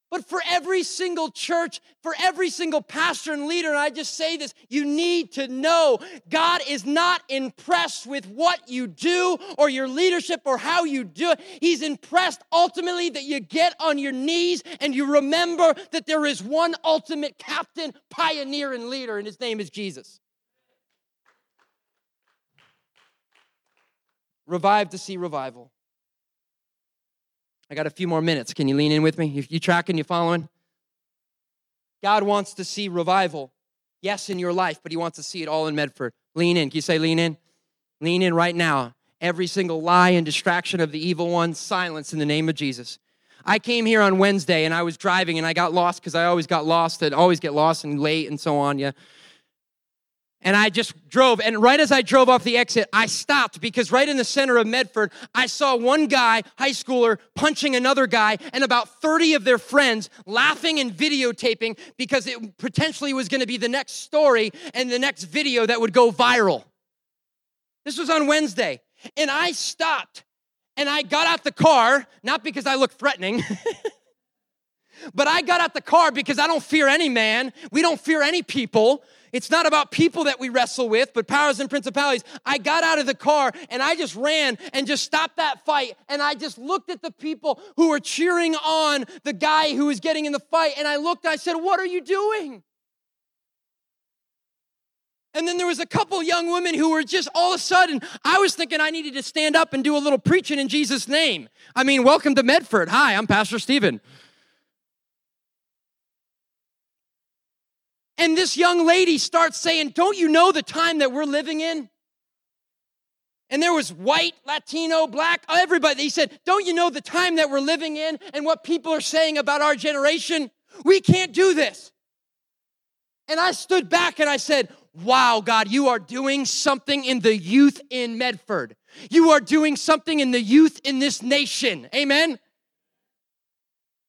But for every single church, for every single pastor and leader, and I just say this, you need to know God is not impressed with what you do or your leadership or how you do it. He's impressed ultimately that you get on your knees and you remember that there is one ultimate captain, pioneer, and leader, and his name is Jesus. Revive to see revival. I got a few more minutes. Can you lean in with me? You, you tracking? You following? God wants to see revival, yes, in your life, but He wants to see it all in Medford. Lean in. Can you say lean in? Lean in right now. Every single lie and distraction of the evil one, silence in the name of Jesus. I came here on Wednesday and I was driving and I got lost because I always got lost and always get lost and late and so on. Yeah. And I just drove. And right as I drove off the exit, I stopped because right in the center of Medford, I saw one guy, high schooler, punching another guy, and about 30 of their friends laughing and videotaping because it potentially was going to be the next story and the next video that would go viral. This was on Wednesday. And I stopped and I got out the car, not because I looked threatening. But I got out the car because I don't fear any man. We don't fear any people. It's not about people that we wrestle with, but powers and principalities. I got out of the car and I just ran and just stopped that fight. And I just looked at the people who were cheering on the guy who was getting in the fight. And I looked, I said, What are you doing? And then there was a couple young women who were just all of a sudden, I was thinking I needed to stand up and do a little preaching in Jesus' name. I mean, welcome to Medford. Hi, I'm Pastor Stephen. And this young lady starts saying, Don't you know the time that we're living in? And there was white, Latino, black, everybody. He said, Don't you know the time that we're living in and what people are saying about our generation? We can't do this. And I stood back and I said, Wow, God, you are doing something in the youth in Medford. You are doing something in the youth in this nation. Amen?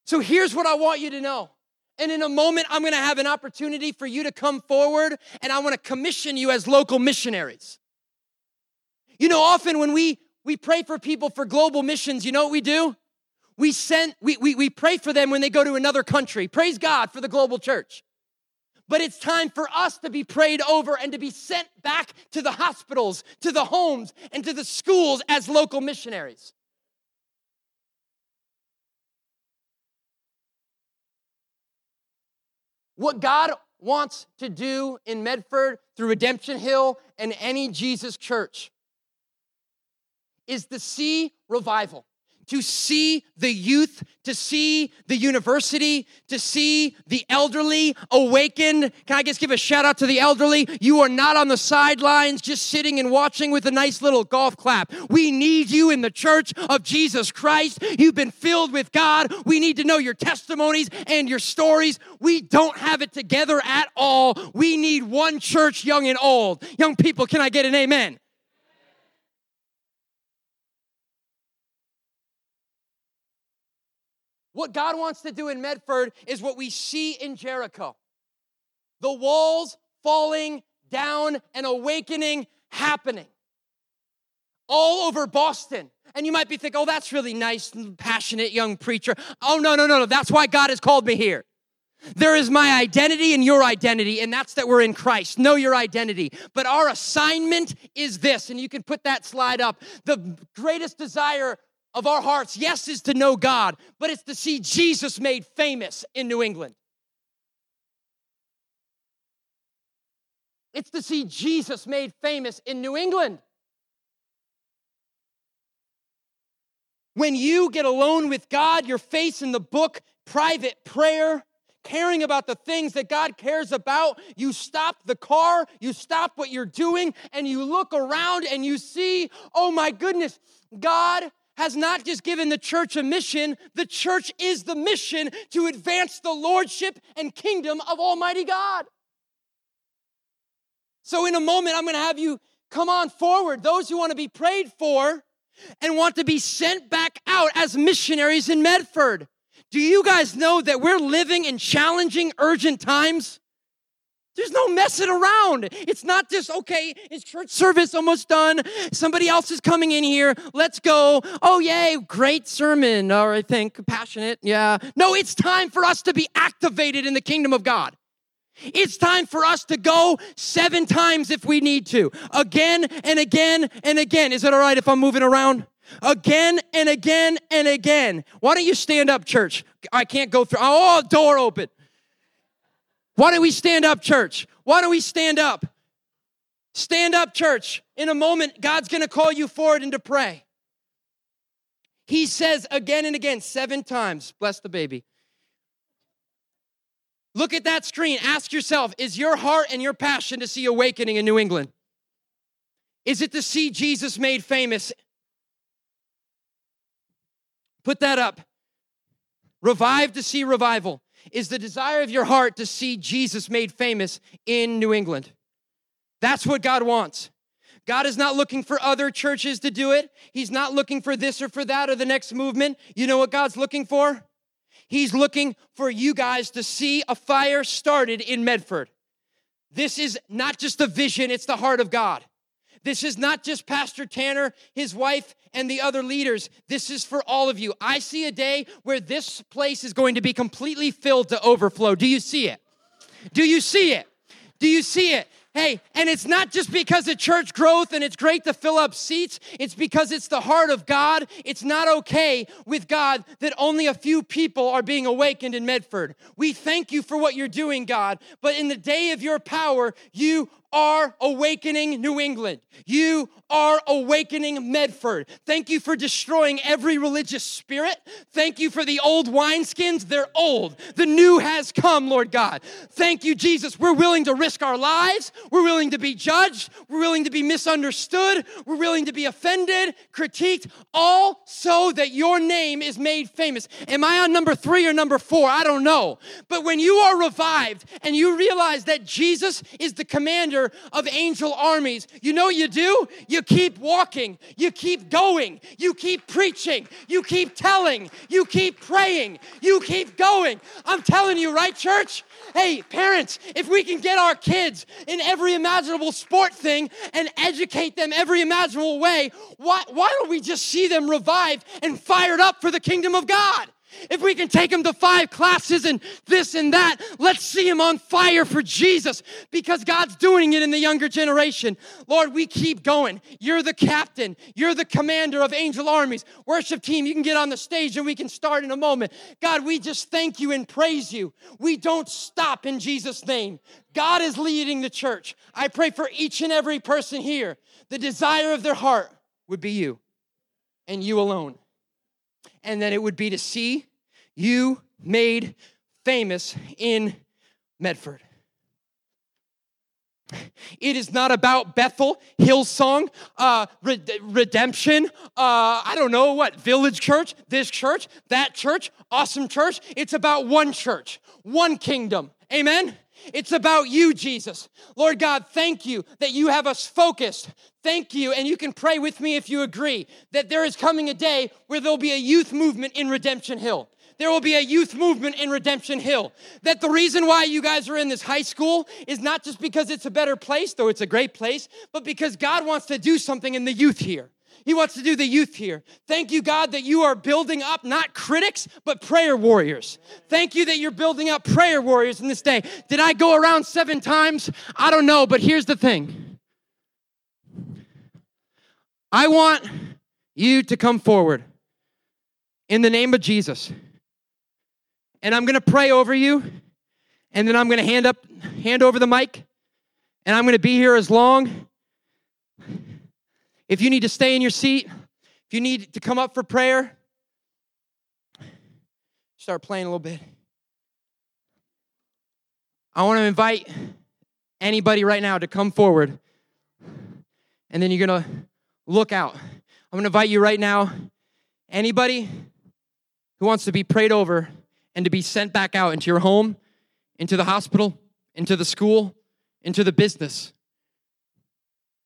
So here's what I want you to know and in a moment, I'm gonna have an opportunity for you to come forward and I wanna commission you as local missionaries. You know, often when we, we pray for people for global missions, you know what we do? We send, we, we, we pray for them when they go to another country. Praise God for the global church. But it's time for us to be prayed over and to be sent back to the hospitals, to the homes, and to the schools as local missionaries. What God wants to do in Medford through Redemption Hill and any Jesus church is to see revival to see the youth, to see the university, to see the elderly awakened. Can I just give a shout out to the elderly? You are not on the sidelines just sitting and watching with a nice little golf clap. We need you in the church of Jesus Christ. You've been filled with God. We need to know your testimonies and your stories. We don't have it together at all. We need one church, young and old. Young people, can I get an amen? What God wants to do in Medford is what we see in Jericho the walls falling down and awakening happening all over Boston. And you might be thinking, oh, that's really nice, passionate young preacher. Oh, no, no, no, no. That's why God has called me here. There is my identity and your identity, and that's that we're in Christ. Know your identity. But our assignment is this, and you can put that slide up. The greatest desire of our hearts, yes, is to know God, but it's to see Jesus made famous in New England. It's to see Jesus made famous in New England. When you get alone with God, your face in the book, private prayer, caring about the things that God cares about, you stop the car, you stop what you're doing, and you look around and you see, oh my goodness, God has not just given the church a mission, the church is the mission to advance the lordship and kingdom of Almighty God. So, in a moment, I'm going to have you come on forward, those who want to be prayed for and want to be sent back out as missionaries in Medford. Do you guys know that we're living in challenging, urgent times? There's no messing around. It's not just, okay, is church service almost done? Somebody else is coming in here. Let's go. Oh, yay, great sermon, or I think passionate. Yeah. No, it's time for us to be activated in the kingdom of God. It's time for us to go seven times if we need to, again and again and again. Is it all right if I'm moving around? Again and again and again. Why don't you stand up, church? I can't go through. Oh, door open. Why don't we stand up, church? Why don't we stand up? Stand up, church. In a moment, God's gonna call you forward and to pray. He says again and again, seven times, bless the baby. Look at that screen. Ask yourself is your heart and your passion to see awakening in New England? Is it to see Jesus made famous? Put that up. Revive to see revival. Is the desire of your heart to see Jesus made famous in New England? That's what God wants. God is not looking for other churches to do it. He's not looking for this or for that or the next movement. You know what God's looking for? He's looking for you guys to see a fire started in Medford. This is not just a vision, it's the heart of God. This is not just Pastor Tanner, his wife, and the other leaders. This is for all of you. I see a day where this place is going to be completely filled to overflow. Do you see it? Do you see it? Do you see it? Hey, and it's not just because of church growth and it's great to fill up seats. It's because it's the heart of God. It's not okay with God that only a few people are being awakened in Medford. We thank you for what you're doing, God. But in the day of your power, you are awakening New England. You are awakening Medford. Thank you for destroying every religious spirit. Thank you for the old wineskins. They're old. The new has come, Lord God. Thank you, Jesus. We're willing to risk our lives. We're willing to be judged. We're willing to be misunderstood. We're willing to be offended, critiqued, all so that your name is made famous. Am I on number three or number four? I don't know. But when you are revived and you realize that Jesus is the commander of angel armies, you know you do? You keep walking, you keep going, you keep preaching, you keep telling, you keep praying, you keep going. I'm telling you, right, church? Hey, parents, if we can get our kids in every imaginable sport thing and educate them every imaginable way, why, why don't we just see them revived and fired up for the kingdom of God? If we can take him to five classes and this and that, let's see him on fire for Jesus because God's doing it in the younger generation. Lord, we keep going. You're the captain, you're the commander of angel armies. Worship team, you can get on the stage and we can start in a moment. God, we just thank you and praise you. We don't stop in Jesus' name. God is leading the church. I pray for each and every person here. The desire of their heart would be you and you alone and then it would be to see you made famous in Medford. It is not about Bethel, Hillsong, uh, redemption, uh, I don't know what, village church, this church, that church, awesome church. It's about one church, one kingdom. Amen? It's about you, Jesus. Lord God, thank you that you have us focused. Thank you, and you can pray with me if you agree, that there is coming a day where there'll be a youth movement in Redemption Hill there will be a youth movement in Redemption Hill. That the reason why you guys are in this high school is not just because it's a better place, though it's a great place, but because God wants to do something in the youth here. He wants to do the youth here. Thank you, God, that you are building up not critics, but prayer warriors. Thank you that you're building up prayer warriors in this day. Did I go around seven times? I don't know, but here's the thing I want you to come forward in the name of Jesus. And I'm going to pray over you, and then I'm going to hand up hand over the mic, and I'm going to be here as long if you need to stay in your seat, if you need to come up for prayer, start playing a little bit. I want to invite anybody right now to come forward. And then you're going to look out. I'm going to invite you right now, anybody who wants to be prayed over and to be sent back out into your home, into the hospital, into the school, into the business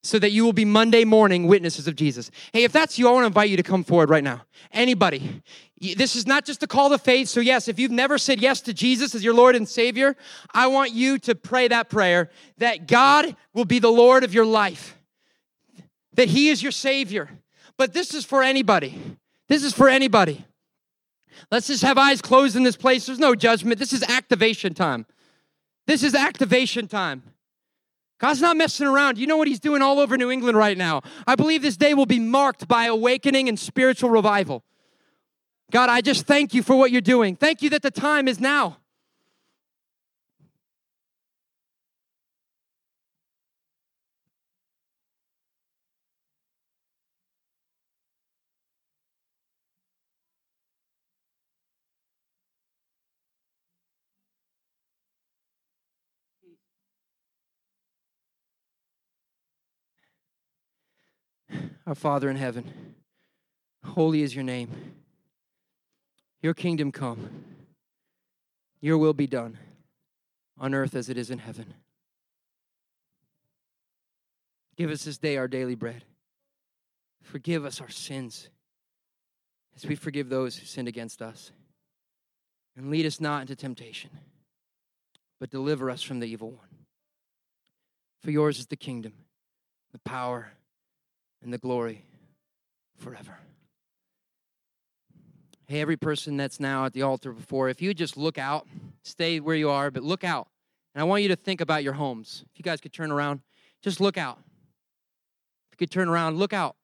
so that you will be Monday morning witnesses of Jesus. Hey, if that's you, I want to invite you to come forward right now. Anybody. This is not just a call to faith. So, yes, if you've never said yes to Jesus as your Lord and Savior, I want you to pray that prayer that God will be the Lord of your life, that He is your Savior. But this is for anybody. This is for anybody. Let's just have eyes closed in this place. There's no judgment. This is activation time. This is activation time. God's not messing around. You know what He's doing all over New England right now. I believe this day will be marked by awakening and spiritual revival. God, I just thank you for what you're doing. Thank you that the time is now. Our Father in heaven, holy is your name. Your kingdom come. Your will be done on earth as it is in heaven. Give us this day our daily bread. Forgive us our sins as we forgive those who sinned against us. And lead us not into temptation, but deliver us from the evil one. For yours is the kingdom, the power, and the glory forever. Hey, every person that's now at the altar before, if you just look out, stay where you are, but look out. And I want you to think about your homes. If you guys could turn around, just look out. If you could turn around, look out.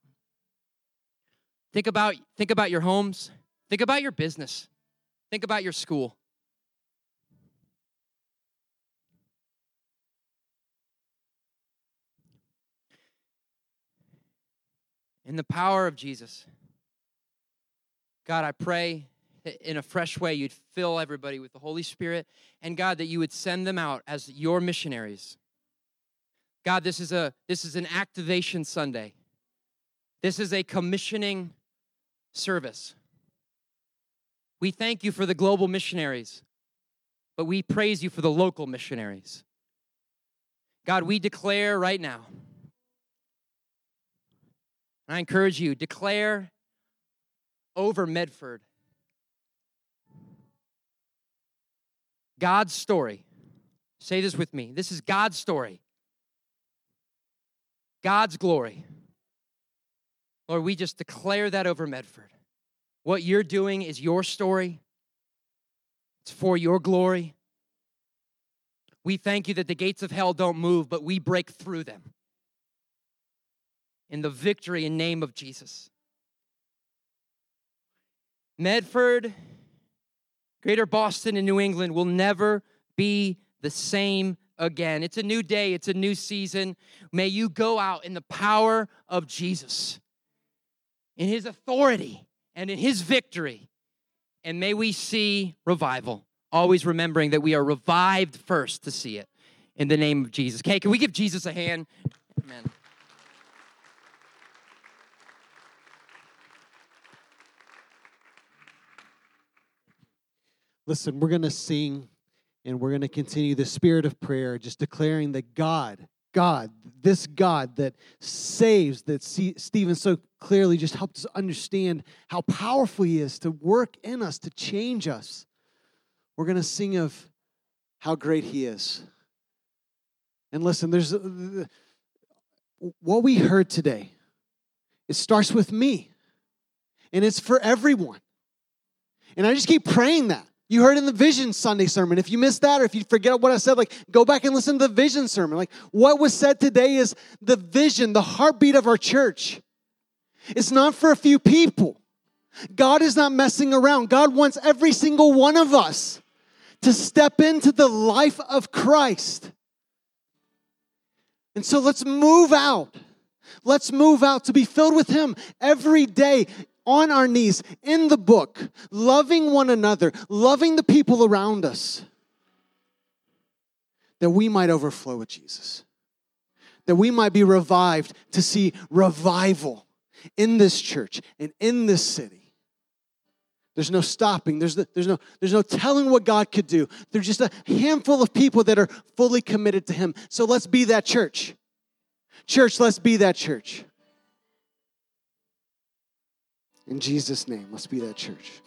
Think about think about your homes. Think about your business. Think about your school. In the power of Jesus. God, I pray in a fresh way you'd fill everybody with the Holy Spirit, and God, that you would send them out as your missionaries. God, this is a this is an activation Sunday. This is a commissioning service. We thank you for the global missionaries, but we praise you for the local missionaries. God, we declare right now I encourage you, declare over Medford God's story. Say this with me. This is God's story. God's glory. Lord, we just declare that over Medford. What you're doing is your story, it's for your glory. We thank you that the gates of hell don't move, but we break through them in the victory and name of Jesus. Medford, Greater Boston, and New England will never be the same again. It's a new day, it's a new season. May you go out in the power of Jesus, in his authority, and in his victory. And may we see revival, always remembering that we are revived first to see it in the name of Jesus. Okay, can we give Jesus a hand? Amen. Listen, we're going to sing and we're going to continue the spirit of prayer, just declaring that God God, this God that saves, that Stephen so clearly just helped us understand how powerful He is to work in us, to change us. We're going to sing of how great He is. And listen, there's uh, what we heard today. It starts with me, and it's for everyone. And I just keep praying that. You heard in the Vision Sunday sermon. If you missed that or if you forget what I said, like go back and listen to the Vision sermon. Like what was said today is the vision, the heartbeat of our church. It's not for a few people. God is not messing around. God wants every single one of us to step into the life of Christ. And so let's move out. Let's move out to be filled with Him every day on our knees in the book, loving one another, loving the people around us, that we might overflow with Jesus, that we might be revived to see revival in this church and in this city. There's no stopping. There's, the, there's, no, there's no telling what God could do. There's just a handful of people that are fully committed to Him. So let's be that church. Church, let's be that church. In Jesus' name, let's be that church.